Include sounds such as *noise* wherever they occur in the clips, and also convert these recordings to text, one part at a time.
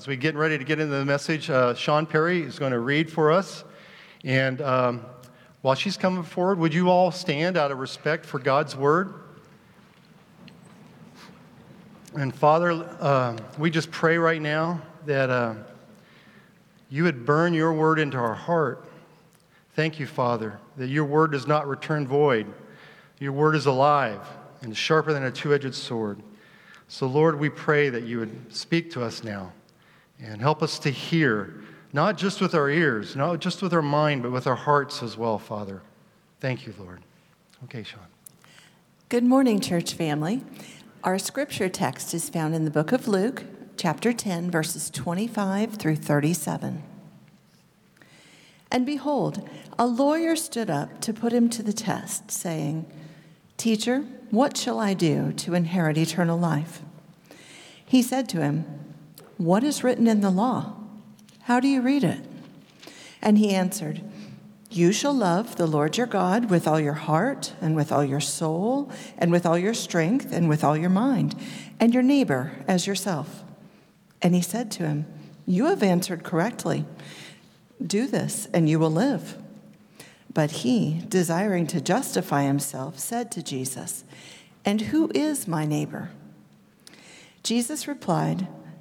as we get ready to get into the message, uh, Sean Perry is going to read for us. And um, while she's coming forward, would you all stand out of respect for God's word? And Father, uh, we just pray right now that uh, you would burn your word into our heart. Thank you, Father, that your word does not return void. Your word is alive and sharper than a two edged sword. So, Lord, we pray that you would speak to us now and help us to hear, not just with our ears, not just with our mind, but with our hearts as well, Father. Thank you, Lord. Okay, Sean. Good morning, church family. Our scripture text is found in the book of Luke, chapter 10, verses 25 through 37. And behold, a lawyer stood up to put him to the test, saying, Teacher, what shall I do to inherit eternal life? He said to him, What is written in the law? How do you read it? And he answered, You shall love the Lord your God with all your heart, and with all your soul, and with all your strength, and with all your mind, and your neighbor as yourself. And he said to him, You have answered correctly. Do this, and you will live. But he, desiring to justify himself, said to Jesus, And who is my neighbor? Jesus replied,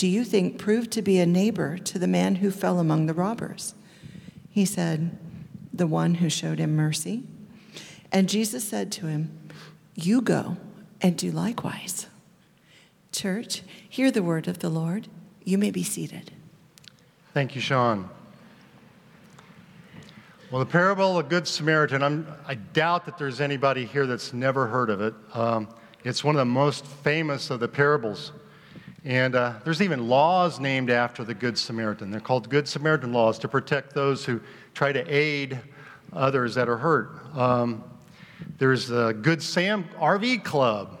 do you think proved to be a neighbor to the man who fell among the robbers? He said, The one who showed him mercy. And Jesus said to him, You go and do likewise. Church, hear the word of the Lord. You may be seated. Thank you, Sean. Well, the parable of the Good Samaritan, I'm, i doubt that there's anybody here that's never heard of it. Um, it's one of the most famous of the parables. And uh, there's even laws named after the Good Samaritan. They're called Good Samaritan laws to protect those who try to aid others that are hurt. Um, there's the Good Sam RV Club.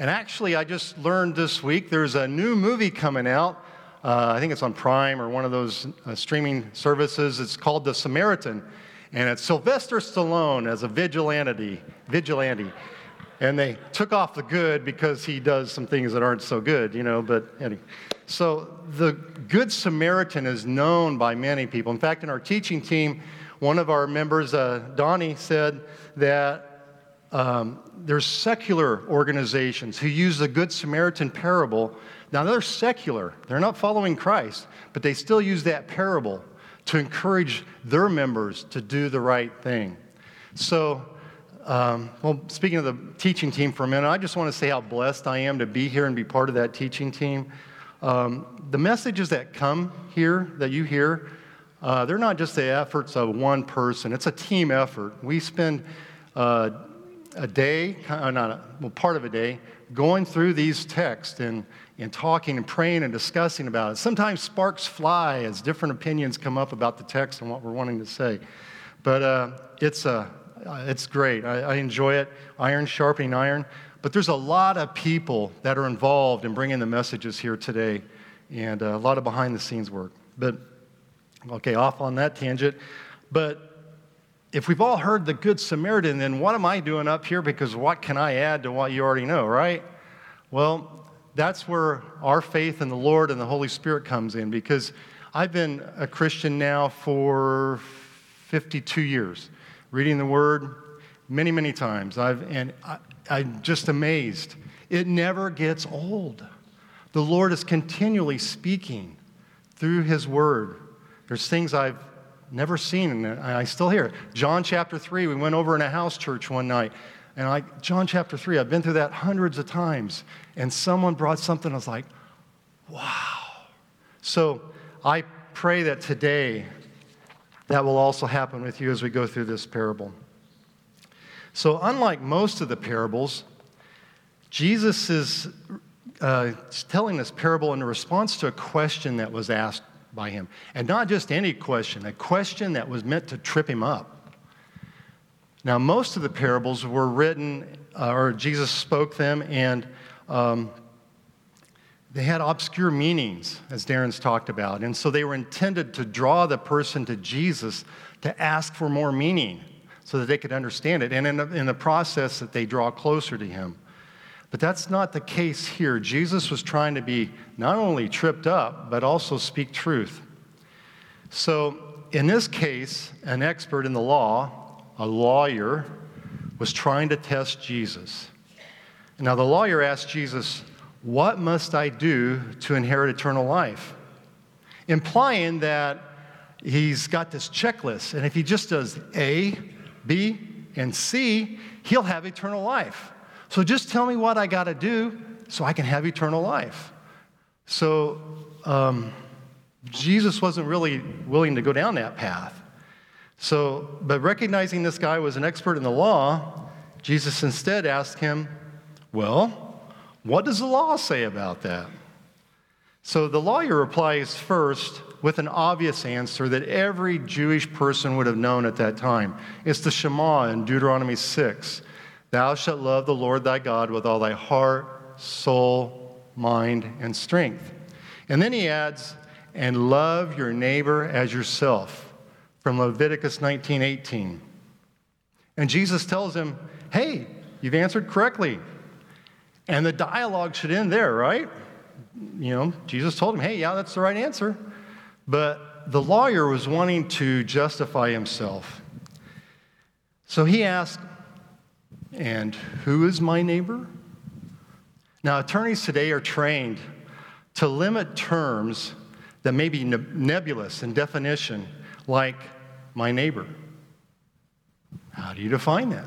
And actually, I just learned this week there's a new movie coming out. Uh, I think it's on Prime or one of those uh, streaming services. It's called The Samaritan. And it's Sylvester Stallone as a vigilante. vigilante. And they took off the good because he does some things that aren't so good, you know. But anyway. So the Good Samaritan is known by many people. In fact, in our teaching team, one of our members, uh, Donnie, said that um, there's secular organizations who use the Good Samaritan parable. Now, they're secular, they're not following Christ, but they still use that parable to encourage their members to do the right thing. So, um, well, speaking of the teaching team for a minute, I just want to say how blessed I am to be here and be part of that teaching team. Um, the messages that come here, that you hear, uh, they're not just the efforts of one person, it's a team effort. We spend uh, a day, uh, not a, well, part of a day, going through these texts and, and talking and praying and discussing about it. Sometimes sparks fly as different opinions come up about the text and what we're wanting to say. But uh, it's, uh, it's great. I, I enjoy it. Iron sharpening iron. But there's a lot of people that are involved in bringing the messages here today and uh, a lot of behind the scenes work. But, okay, off on that tangent. But if we've all heard the Good Samaritan, then what am I doing up here? Because what can I add to what you already know, right? Well, that's where our faith in the Lord and the Holy Spirit comes in because I've been a Christian now for 52 years, reading the Word many, many times. I've, and I, I'm just amazed. It never gets old. The Lord is continually speaking through his word. There's things I've never seen, and I still hear it. John chapter 3, we went over in a house church one night, and I, John chapter 3, I've been through that hundreds of times, and someone brought something, I was like, wow. So I pray that today that will also happen with you as we go through this parable. So, unlike most of the parables, Jesus is uh, telling this parable in response to a question that was asked by him. And not just any question, a question that was meant to trip him up. Now, most of the parables were written, uh, or Jesus spoke them, and um, they had obscure meanings, as Darren's talked about. And so they were intended to draw the person to Jesus to ask for more meaning so that they could understand it. And in the, in the process, that they draw closer to him. But that's not the case here. Jesus was trying to be not only tripped up, but also speak truth. So, in this case, an expert in the law, a lawyer, was trying to test Jesus. Now, the lawyer asked Jesus, What must I do to inherit eternal life? Implying that he's got this checklist, and if he just does A, B, and C, he'll have eternal life. So just tell me what I got to do so I can have eternal life. So um, Jesus wasn't really willing to go down that path. So, but recognizing this guy was an expert in the law, Jesus instead asked him, Well, what does the law say about that? So the lawyer replies first with an obvious answer that every Jewish person would have known at that time. It's the Shema in Deuteronomy 6. Thou shalt love the Lord thy God with all thy heart, soul, mind, and strength. And then he adds, and love your neighbor as yourself from Leviticus 19:18. And Jesus tells him, "Hey, you've answered correctly." And the dialogue should end there, right? You know, Jesus told him, "Hey, yeah, that's the right answer." But the lawyer was wanting to justify himself. So he asked, and who is my neighbor? Now, attorneys today are trained to limit terms that may be nebulous in definition, like my neighbor. How do you define that?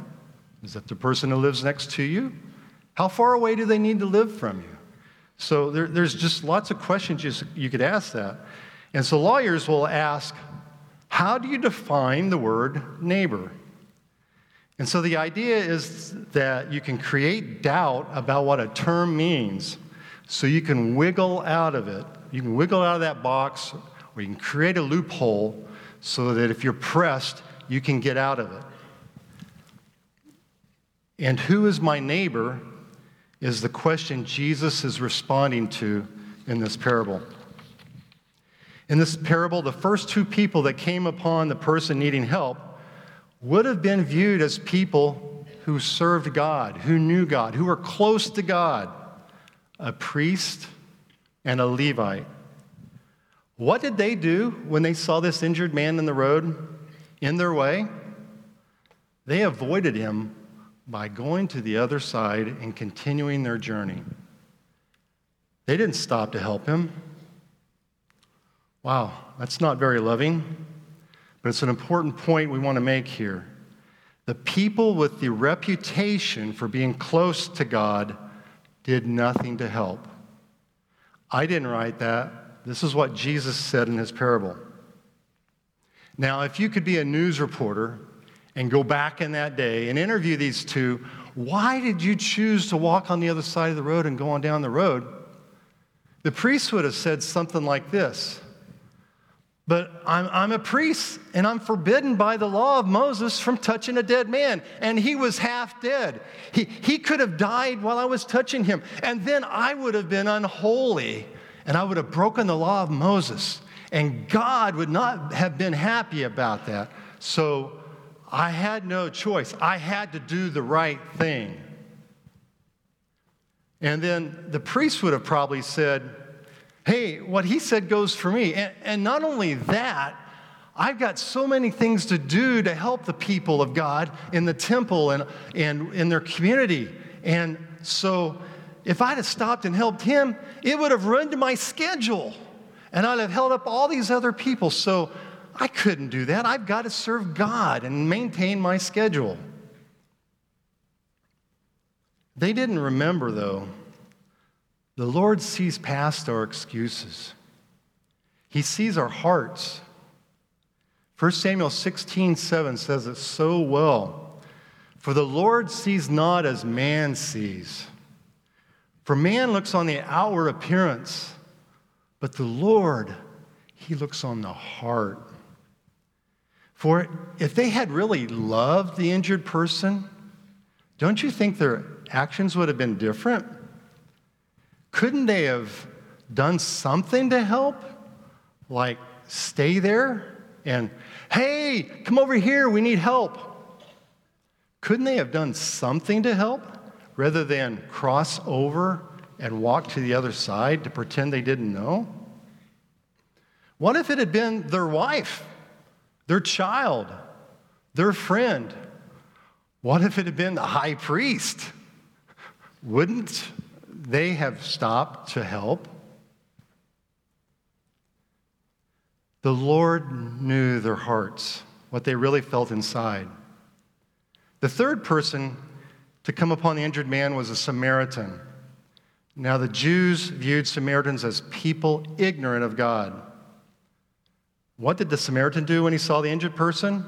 Is that the person who lives next to you? How far away do they need to live from you? So there, there's just lots of questions you, you could ask that. And so lawyers will ask, how do you define the word neighbor? And so the idea is that you can create doubt about what a term means so you can wiggle out of it. You can wiggle out of that box or you can create a loophole so that if you're pressed, you can get out of it. And who is my neighbor is the question Jesus is responding to in this parable. In this parable, the first two people that came upon the person needing help would have been viewed as people who served God, who knew God, who were close to God a priest and a Levite. What did they do when they saw this injured man in the road in their way? They avoided him by going to the other side and continuing their journey. They didn't stop to help him. Wow, that's not very loving. But it's an important point we want to make here. The people with the reputation for being close to God did nothing to help. I didn't write that. This is what Jesus said in his parable. Now, if you could be a news reporter and go back in that day and interview these two, why did you choose to walk on the other side of the road and go on down the road? The priest would have said something like this but I'm, I'm a priest, and I'm forbidden by the law of Moses from touching a dead man. And he was half dead. He, he could have died while I was touching him. And then I would have been unholy, and I would have broken the law of Moses. And God would not have been happy about that. So I had no choice. I had to do the right thing. And then the priest would have probably said, hey, what he said goes for me. And, and not only that, I've got so many things to do to help the people of God in the temple and, and in their community. And so if I'd have stopped and helped him, it would have ruined my schedule. And I'd have held up all these other people. So I couldn't do that. I've got to serve God and maintain my schedule. They didn't remember, though. The Lord sees past our excuses, He sees our hearts. 1 Samuel 16, 7 says it so well. For the Lord sees not as man sees. For man looks on the outward appearance, but the Lord, He looks on the heart. For if they had really loved the injured person, don't you think their actions would have been different? Couldn't they have done something to help? Like stay there and, hey, come over here, we need help. Couldn't they have done something to help rather than cross over and walk to the other side to pretend they didn't know? What if it had been their wife, their child, their friend? What if it had been the high priest? Wouldn't they have stopped to help? The Lord knew their hearts, what they really felt inside. The third person to come upon the injured man was a Samaritan. Now, the Jews viewed Samaritans as people ignorant of God. What did the Samaritan do when he saw the injured person?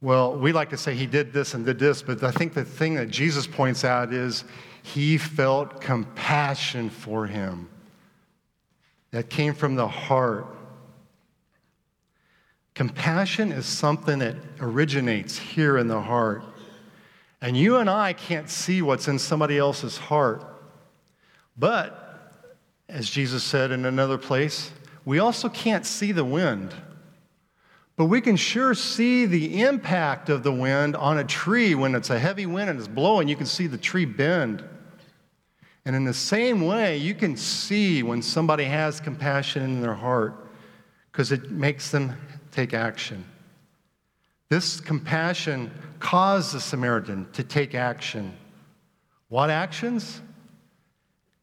Well, we like to say he did this and did this, but I think the thing that Jesus points out is he felt compassion for him that came from the heart. Compassion is something that originates here in the heart. And you and I can't see what's in somebody else's heart. But, as Jesus said in another place, we also can't see the wind. But we can sure see the impact of the wind on a tree when it's a heavy wind and it's blowing. You can see the tree bend. And in the same way, you can see when somebody has compassion in their heart because it makes them take action. This compassion caused the Samaritan to take action. What actions?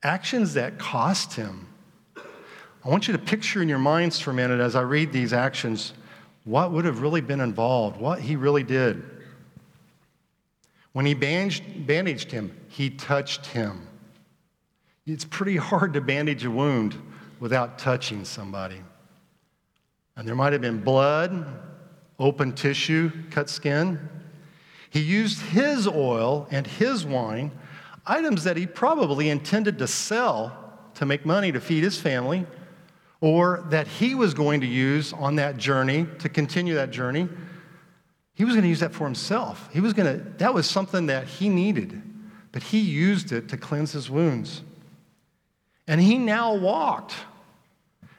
Actions that cost him. I want you to picture in your minds for a minute as I read these actions what would have really been involved, what he really did. When he bandaged, him, he touched him. It's pretty hard to bandage a wound without touching somebody. And there might have been blood, open tissue, cut skin. He used his oil and his wine, items that he probably intended to sell to make money to feed his family, or that he was going to use on that journey to continue that journey. He was going to use that for himself. He was going to, that was something that he needed, but he used it to cleanse his wounds. And he now walked.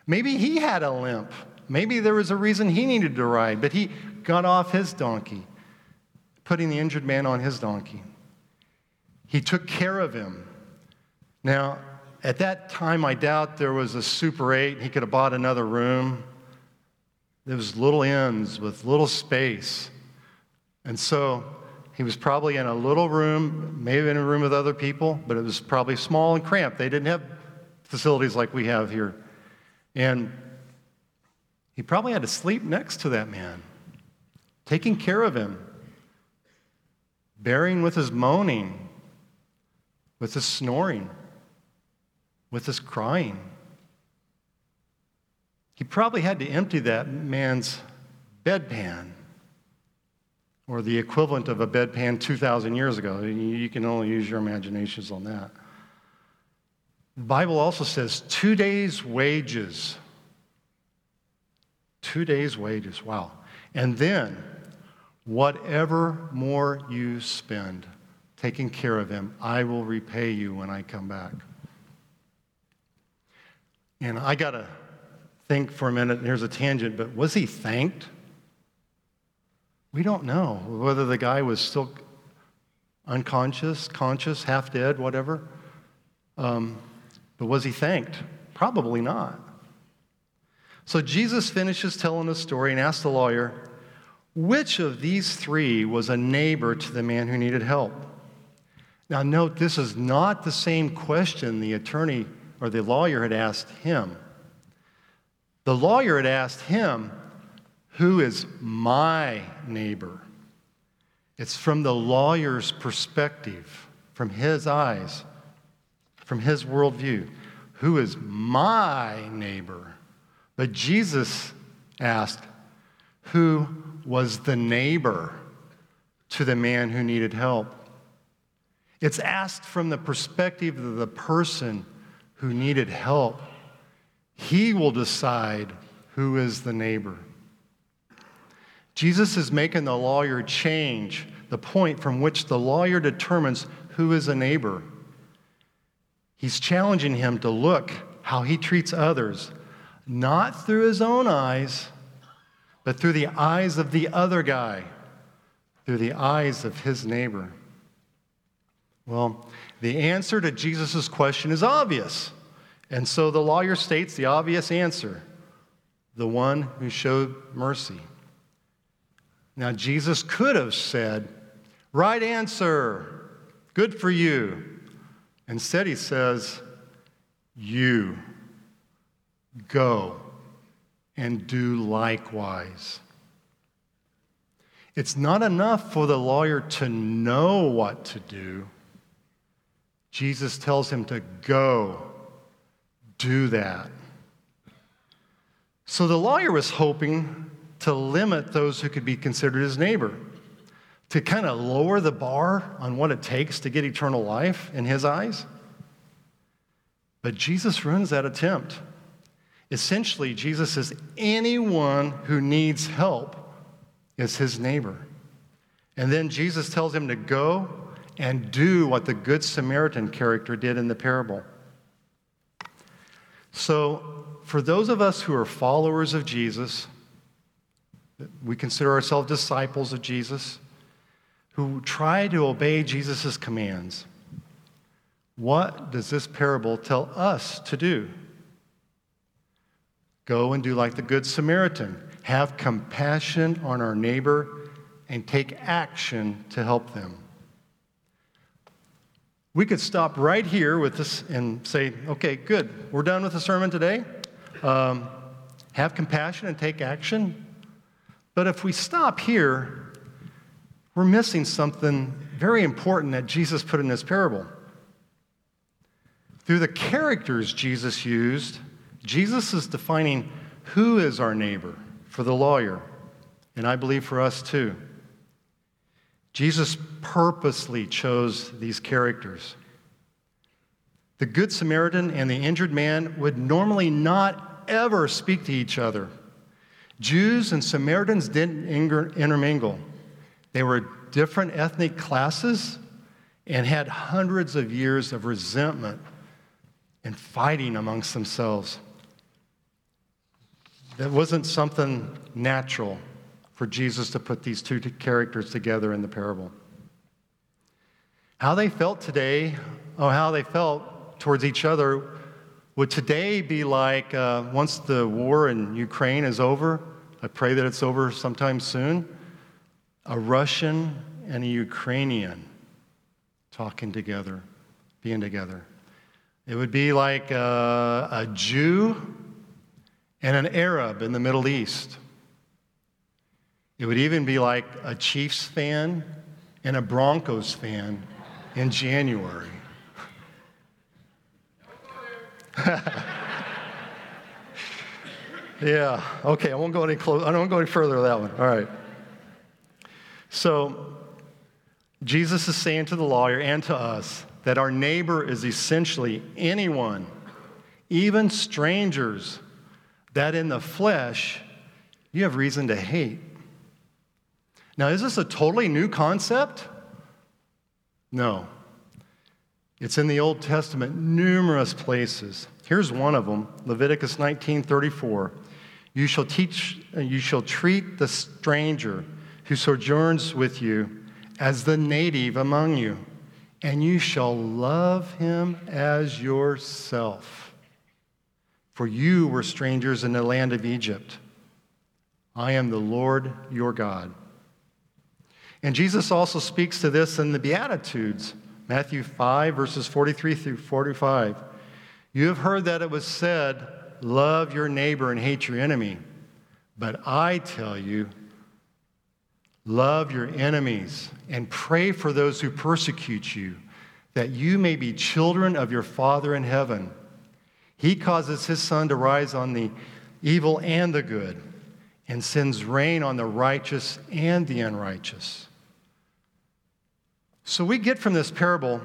Maybe he had a limp. Maybe there was a reason he needed to ride, but he got off his donkey, putting the injured man on his donkey. He took care of him. Now, at that time, I doubt there was a Super 8. He could have bought another room. There was little inns with little space. And so he was probably in a little room, maybe in a room with other people, but it was probably small and cramped. They didn't have facilities like we have here. And he probably had to sleep next to that man, taking care of him, bearing with his moaning, with his snoring, with his crying. He probably had to empty that man's bedpan, or the equivalent of a bedpan 2,000 years ago. You can only use your imaginations on that. The Bible also says two days' wages. Two days' wages. Wow. And then, whatever more you spend taking care of him, I will repay you when I come back. And I got to think for a minute, and here's a tangent, but was he thanked? We don't know whether the guy was still unconscious, conscious, half dead, whatever. Um, but was he thanked? Probably not. So Jesus finishes telling the story and asks the lawyer, which of these three was a neighbor to the man who needed help? Now, note, this is not the same question the attorney or the lawyer had asked him. The lawyer had asked him, Who is my neighbor? It's from the lawyer's perspective, from his eyes, from his worldview. Who is my neighbor? But Jesus asked, Who was the neighbor to the man who needed help? It's asked from the perspective of the person who needed help. He will decide who is the neighbor. Jesus is making the lawyer change the point from which the lawyer determines who is a neighbor. He's challenging him to look how he treats others, not through his own eyes, but through the eyes of the other guy, through the eyes of his neighbor. Well, the answer to Jesus' question is obvious. And so the lawyer states the obvious answer the one who showed mercy. Now, Jesus could have said, Right answer, good for you. Instead, he says, You go and do likewise. It's not enough for the lawyer to know what to do. Jesus tells him to go, do that. So the lawyer was hoping to limit those who could be considered his neighbor, to kind of lower the bar on what it takes to get eternal life in his eyes. But Jesus ruins that attempt. Essentially, Jesus says anyone who needs help is his neighbor. And then Jesus tells him to go and do what the Good Samaritan character did in the parable. So, for those of us who are followers of Jesus, we consider ourselves disciples of Jesus, who try to obey Jesus' commands, what does this parable tell us to do? Go and do like the Good Samaritan. Have compassion on our neighbor and take action to help them. We could stop right here with this and say, okay, good, we're done with the sermon today. Um, have compassion and take action. But if we stop here, we're missing something very important that Jesus put in this parable. Through the characters Jesus used, Jesus is defining who is our neighbor for the lawyer, and I believe for us too. Jesus purposely chose these characters. The Good Samaritan and the injured man would normally not ever speak to each other. Jews and Samaritans didn't intermingle. They were different ethnic classes and had hundreds of years of resentment and fighting amongst themselves. That wasn't something natural for Jesus to put these two characters together in the parable. How they felt today, or how they felt towards each other, would today be like uh, once the war in Ukraine is over, I pray that it's over sometime soon, a Russian and a Ukrainian talking together, being together. It would be like uh, a Jew and an Arab in the Middle East it would even be like a Chiefs fan and a Broncos fan in January. *laughs* yeah, okay, I won't go any close, I don't go any further with that one. All right. So, Jesus is saying to the lawyer and to us that our neighbor is essentially anyone, even strangers, that in the flesh you have reason to hate. Now, is this a totally new concept? No. It's in the Old Testament numerous places. Here's one of them, Leviticus 19:34. You shall teach uh, you shall treat the stranger who sojourns with you as the native among you, and you shall love him as yourself. For you were strangers in the land of Egypt. I am the Lord your God. And Jesus also speaks to this in the Beatitudes, Matthew 5, verses 43 through 45. You have heard that it was said, Love your neighbor and hate your enemy. But I tell you, love your enemies and pray for those who persecute you, that you may be children of your Father in heaven. He causes his sun to rise on the evil and the good, and sends rain on the righteous and the unrighteous. So we get from this parable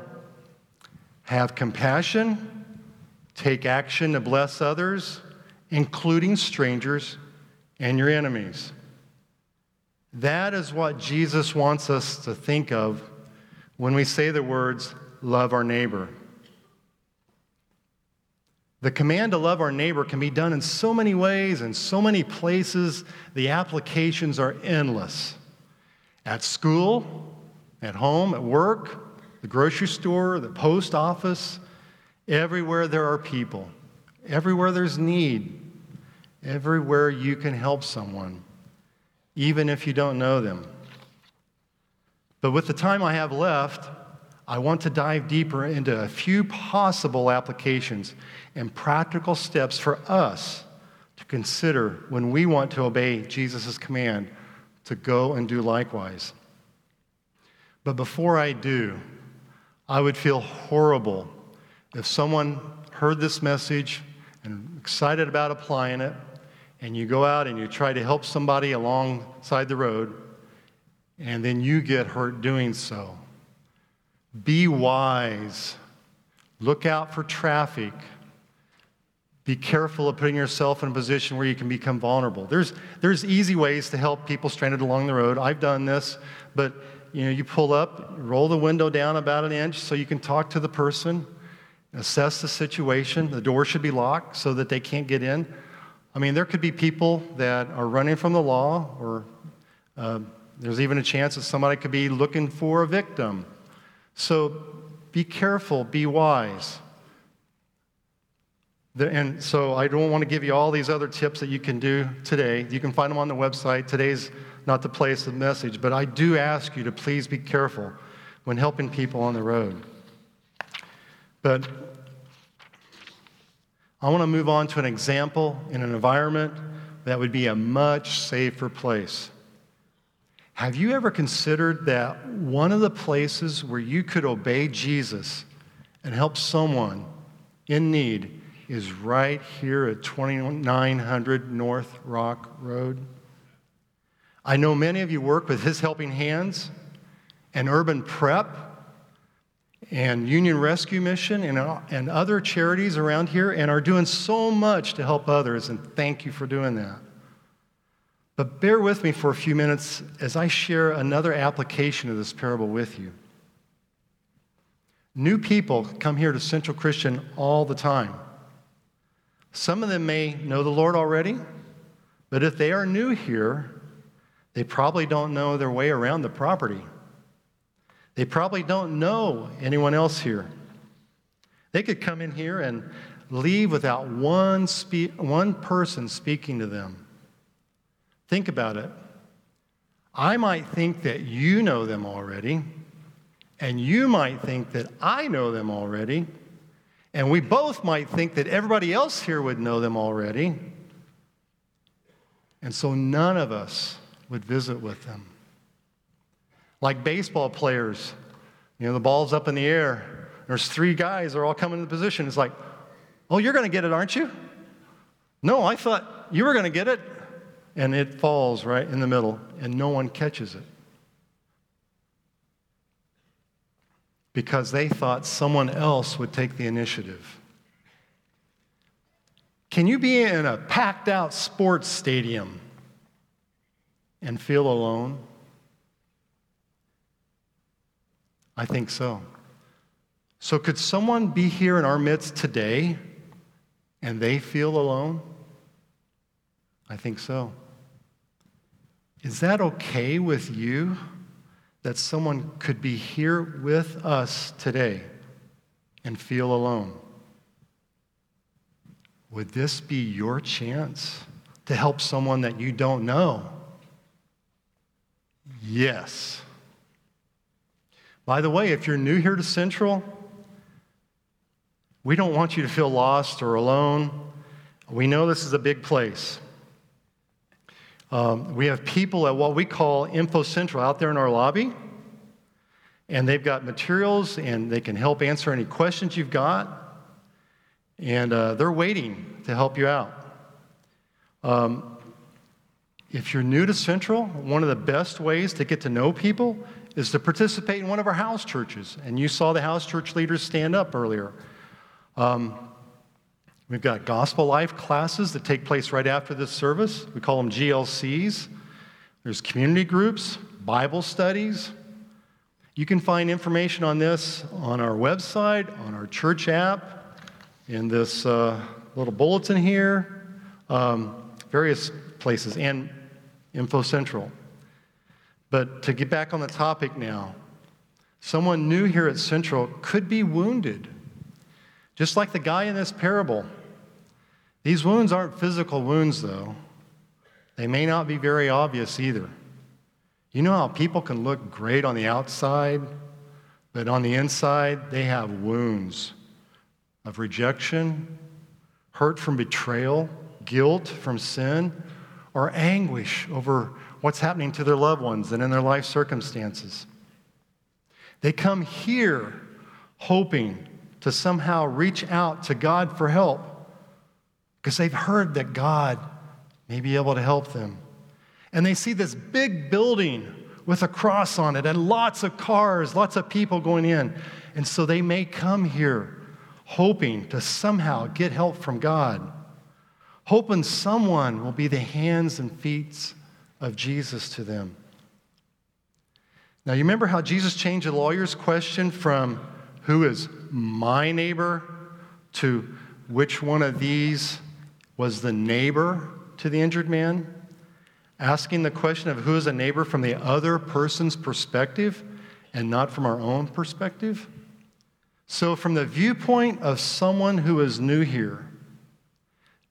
have compassion, take action to bless others, including strangers and your enemies. That is what Jesus wants us to think of when we say the words, love our neighbor. The command to love our neighbor can be done in so many ways and so many places. The applications are endless. At school, at home, at work, the grocery store, the post office, everywhere there are people, everywhere there's need, everywhere you can help someone, even if you don't know them. But with the time I have left, I want to dive deeper into a few possible applications and practical steps for us to consider when we want to obey Jesus' command to go and do likewise. But before I do, I would feel horrible if someone heard this message and excited about applying it, and you go out and you try to help somebody alongside the road, and then you get hurt doing so. Be wise. Look out for traffic. Be careful of putting yourself in a position where you can become vulnerable. There's, there's easy ways to help people stranded along the road. I've done this, but you know, you pull up, roll the window down about an inch so you can talk to the person, assess the situation. The door should be locked so that they can't get in. I mean, there could be people that are running from the law, or uh, there's even a chance that somebody could be looking for a victim. So be careful, be wise. And so I don't want to give you all these other tips that you can do today. You can find them on the website. Today's not the place of the message, but I do ask you to please be careful when helping people on the road. But I want to move on to an example in an environment that would be a much safer place. Have you ever considered that one of the places where you could obey Jesus and help someone in need is right here at 2900 North Rock Road? I know many of you work with His Helping Hands and Urban Prep and Union Rescue Mission and, and other charities around here and are doing so much to help others, and thank you for doing that. But bear with me for a few minutes as I share another application of this parable with you. New people come here to Central Christian all the time. Some of them may know the Lord already, but if they are new here, they probably don't know their way around the property. They probably don't know anyone else here. They could come in here and leave without one, spe- one person speaking to them. Think about it. I might think that you know them already, and you might think that I know them already, and we both might think that everybody else here would know them already. And so none of us would visit with them. Like baseball players, you know, the ball's up in the air. There's three guys, they're all coming into position. It's like, oh, you're going to get it, aren't you? No, I thought you were going to get it and it falls right in the middle, and no one catches it. Because they thought someone else would take the initiative. Can you be in a packed out sports stadium and feel alone? I think so. So, could someone be here in our midst today and they feel alone? I think so. Is that okay with you that someone could be here with us today and feel alone? Would this be your chance to help someone that you don't know? Yes. By the way, if you're new here to Central, We don't want you to feel lost or alone. We know this is a big place. Um, we have people at what we call Info Central out there in our lobby, and they've got materials and they can help answer any questions you've got. And uh, they're waiting to help you out. Um, if you're new to Central, one of the best ways to get to know people is to participate in one of our house churches. And you saw the house church leaders stand up earlier. Um, we've got gospel life classes that take place right after this service. We call them GLCs. There's community groups, Bible studies. You can find information on this on our website, on our church app, in this uh, little bulletin here, um, various places, and Info Central. But to get back on the topic now, someone new here at Central could be wounded, just like the guy in this parable. These wounds aren't physical wounds, though. They may not be very obvious either. You know how people can look great on the outside, but on the inside, they have wounds of rejection, hurt from betrayal, guilt from sin, or anguish over what's happening to their loved ones and in their life circumstances. They come here hoping to somehow reach out to God for help because they've heard that God may be able to help them. And they see this big building with a cross on it and lots of cars, lots of people going in. And so they may come here hoping to somehow get help from God hoping someone will be the hands and feet of Jesus to them. Now, you remember how Jesus changed the lawyer's question from who is my neighbor to which one of these was the neighbor to the injured man? Asking the question of who is a neighbor from the other person's perspective and not from our own perspective. So, from the viewpoint of someone who is new here,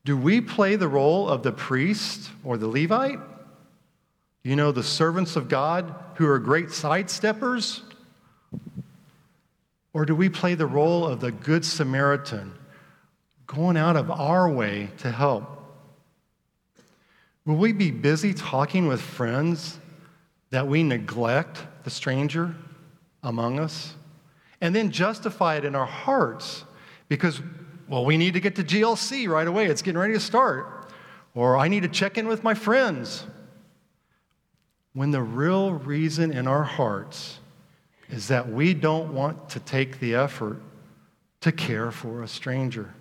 do we play the role of the priest or the Levite? You know, the servants of God who are great sidesteppers? Or do we play the role of the Good Samaritan, going out of our way to help? Will we be busy talking with friends that we neglect the stranger among us and then justify it in our hearts because well, we need to get to GLC right away. It's getting ready to start. Or I need to check in with my friends. When the real reason in our hearts is that we don't want to take the effort to care for a stranger.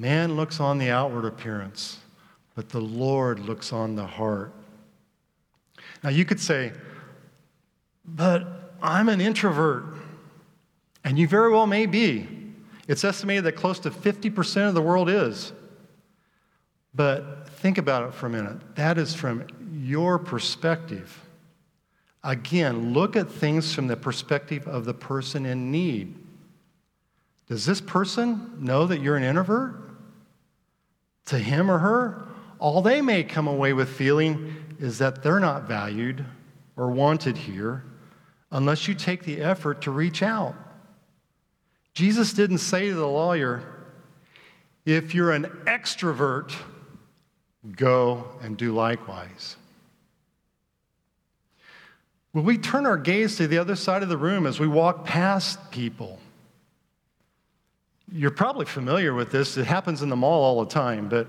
Man looks on the outward appearance, but the Lord looks on the heart. Now, you could say, but I'm an introvert. And you very well may be. It's estimated that close to 50% of the world is. But think about it for a minute. That is from your perspective. Again, look at things from the perspective of the person in need. Does this person know that you're an introvert? To him or her, all they may come away with feeling is that they're not valued or wanted here unless you take the effort to reach out. Jesus didn't say to the lawyer, if you're an extrovert, go and do likewise. Will we turn our gaze to the other side of the room as we walk past people? You're probably familiar with this. It happens in the mall all the time. But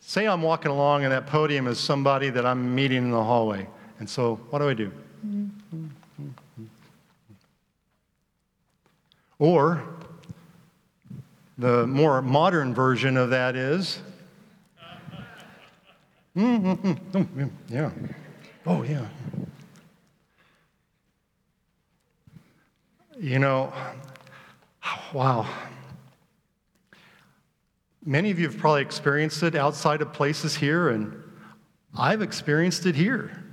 say I'm walking along and that podium is somebody that I'm meeting in the hallway. And so, what do I do? Or the more modern version of that is, *laughs* yeah, oh, yeah. You know, wow. Many of you have probably experienced it outside of places here, and I've experienced it here.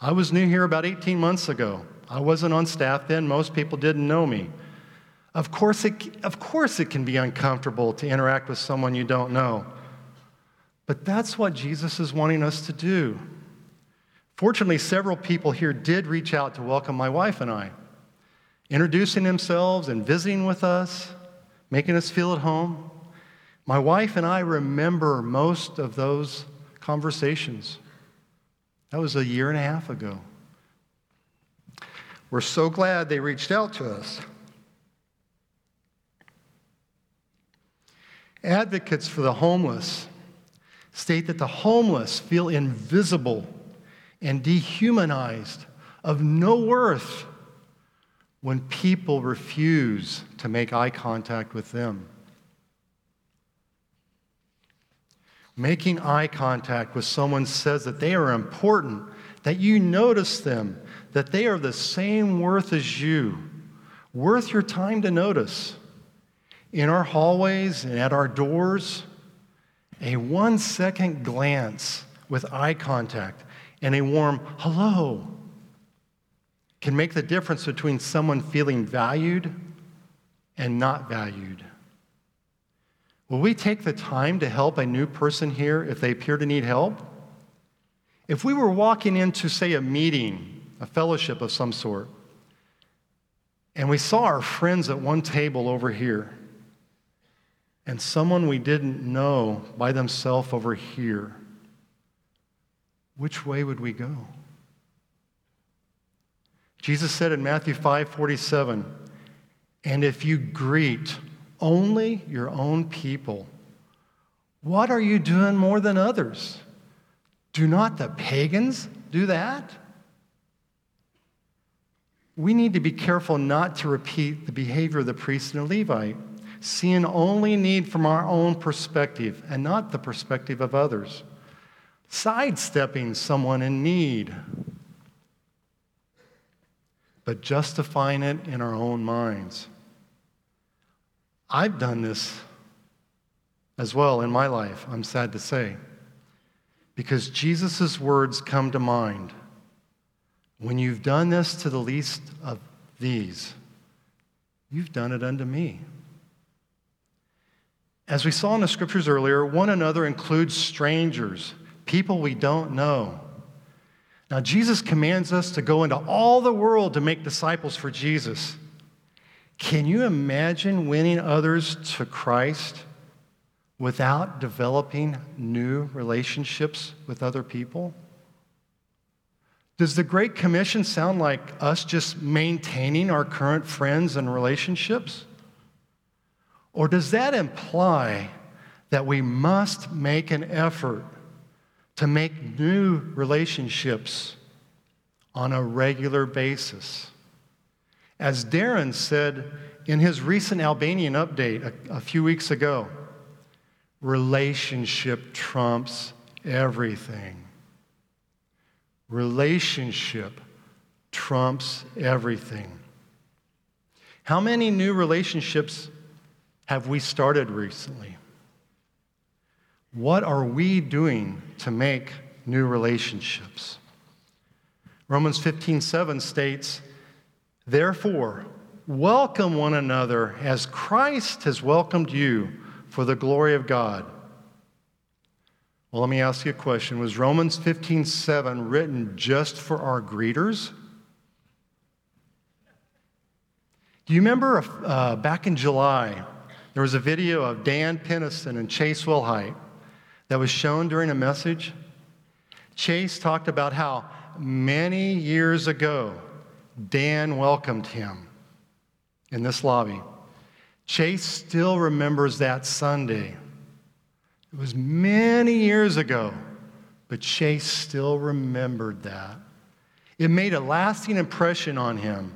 I was new here about 18 months ago. I wasn't on staff then, most people didn't know me. Of course, it, of course, it can be uncomfortable to interact with someone you don't know. But that's what Jesus is wanting us to do. Fortunately, several people here did reach out to welcome my wife and I. introducing themselves and visiting with us, making us feel at home. My wife and I remember most of those conversations. That was a year and a half ago. We're so glad they reached out to us. Advocates for the homeless state that the homeless feel invisible and dehumanized, of no worth, when people refuse to make eye contact with them. Making eye contact with someone says that they are important, that you notice them, that they are the same worth as you, worth your time to notice. In our hallways and at our doors, a one second glance with eye contact and a warm hello can make the difference between someone feeling valued and not valued. Will we take the time to help a new person here if they appear to need help? If we were walking into, say, a meeting, a fellowship of some sort, and we saw our friends at one table over here, and someone we didn't know by themselves over here, which way would we go? Jesus said in Matthew 5 47, and if you greet only your own people. What are you doing more than others? Do not the pagans do that? We need to be careful not to repeat the behavior of the priest and the Levite, seeing only need from our own perspective and not the perspective of others, sidestepping someone in need, but justifying it in our own minds. I've done this as well in my life, I'm sad to say, because Jesus' words come to mind. When you've done this to the least of these, you've done it unto me. As we saw in the scriptures earlier, one another includes strangers, people we don't know. Now, Jesus commands us to go into all the world to make disciples for Jesus. Can you imagine winning others to Christ without developing new relationships with other people? Does the Great Commission sound like us just maintaining our current friends and relationships? Or does that imply that we must make an effort to make new relationships on a regular basis? As Darren said in his recent Albanian update a, a few weeks ago, relationship trumps everything. Relationship trumps everything. How many new relationships have we started recently? What are we doing to make new relationships? Romans 15 7 states, Therefore, welcome one another as Christ has welcomed you for the glory of God. Well, let me ask you a question. Was Romans 15 7 written just for our greeters? Do you remember uh, back in July, there was a video of Dan Penniston and Chase Wilhite that was shown during a message? Chase talked about how many years ago, Dan welcomed him in this lobby. Chase still remembers that Sunday. It was many years ago, but Chase still remembered that. It made a lasting impression on him.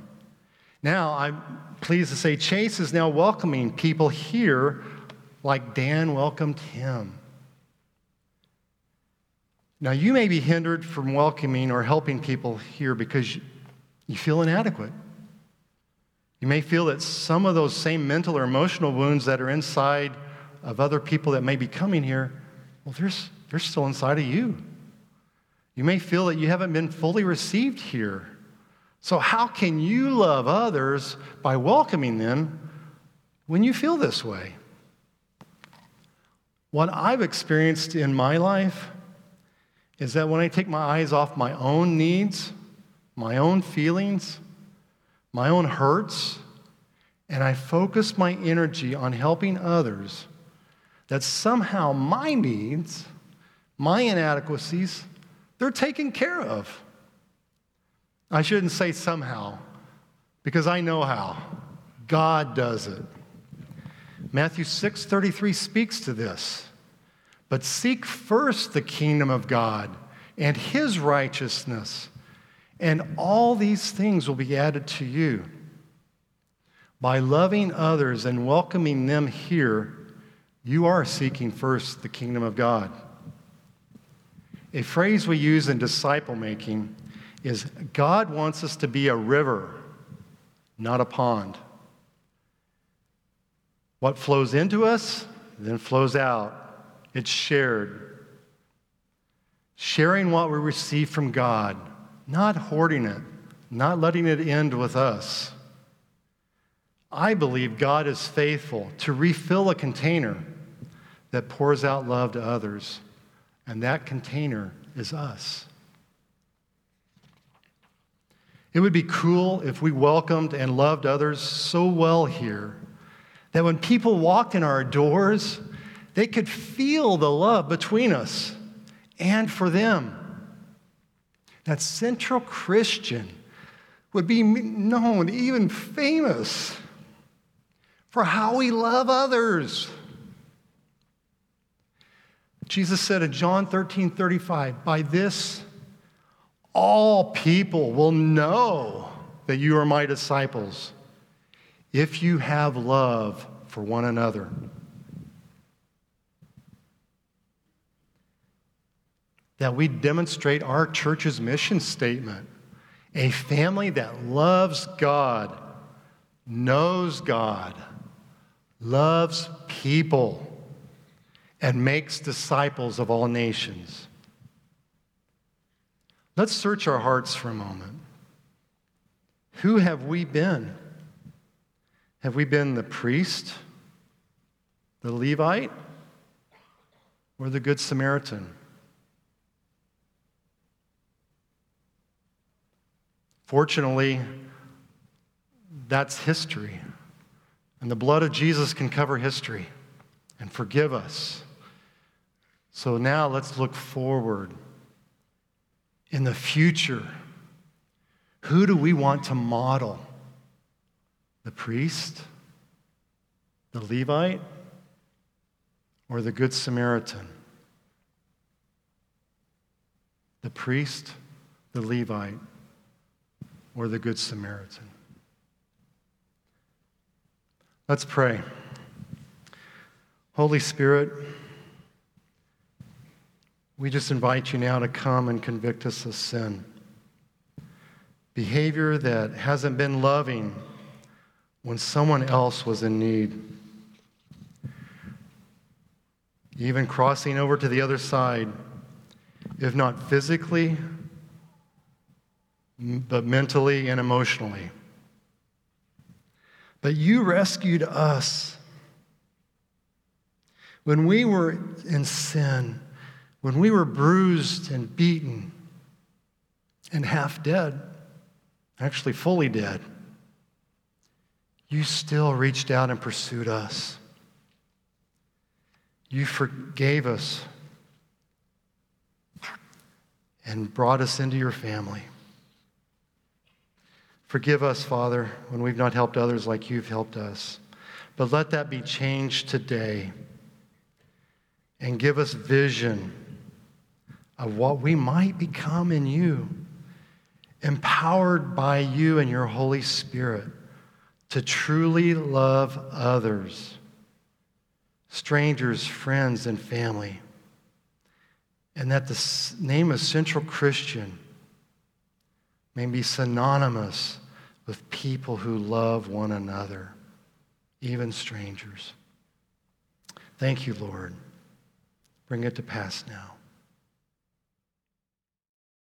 Now, I'm pleased to say Chase is now welcoming people here like Dan welcomed him. Now, you may be hindered from welcoming or helping people here because you feel inadequate. You may feel that some of those same mental or emotional wounds that are inside of other people that may be coming here, well, they're, they're still inside of you. You may feel that you haven't been fully received here. So, how can you love others by welcoming them when you feel this way? What I've experienced in my life is that when I take my eyes off my own needs my own feelings, my own hurts, and I focus my energy on helping others, that somehow my needs, my inadequacies, they're taken care of. I shouldn't say somehow, because I know how. God does it. Matthew 6:33 speaks to this. But seek first the kingdom of God and his righteousness, and all these things will be added to you. By loving others and welcoming them here, you are seeking first the kingdom of God. A phrase we use in disciple making is God wants us to be a river, not a pond. What flows into us then flows out. It's shared. Sharing what we receive from God, not hoarding it, not letting it end with us. I believe God is faithful to refill a container that pours out love to others, and that container is us. It would be cool if we welcomed and loved others so well here that when people walked in our doors, they could feel the love between us and for them. That Central Christian would be known, even famous, for how we love others. Jesus said in John 13 35, By this all people will know that you are my disciples if you have love for one another. That we demonstrate our church's mission statement a family that loves God, knows God, loves people, and makes disciples of all nations. Let's search our hearts for a moment. Who have we been? Have we been the priest, the Levite, or the Good Samaritan? Fortunately, that's history. And the blood of Jesus can cover history and forgive us. So now let's look forward in the future, who do we want to model? The priest, the Levite, or the Good Samaritan? The priest, the Levite, or the Good Samaritan? Let's pray. Holy Spirit, we just invite you now to come and convict us of sin. Behavior that hasn't been loving when someone else was in need. Even crossing over to the other side, if not physically, but mentally and emotionally. But you rescued us when we were in sin when we were bruised and beaten and half dead, actually fully dead, you still reached out and pursued us. You forgave us and brought us into your family. Forgive us, Father, when we've not helped others like you've helped us. But let that be changed today and give us vision of what we might become in you, empowered by you and your Holy Spirit to truly love others, strangers, friends, and family. And that the name of Central Christian may be synonymous with people who love one another, even strangers. Thank you, Lord. Bring it to pass now.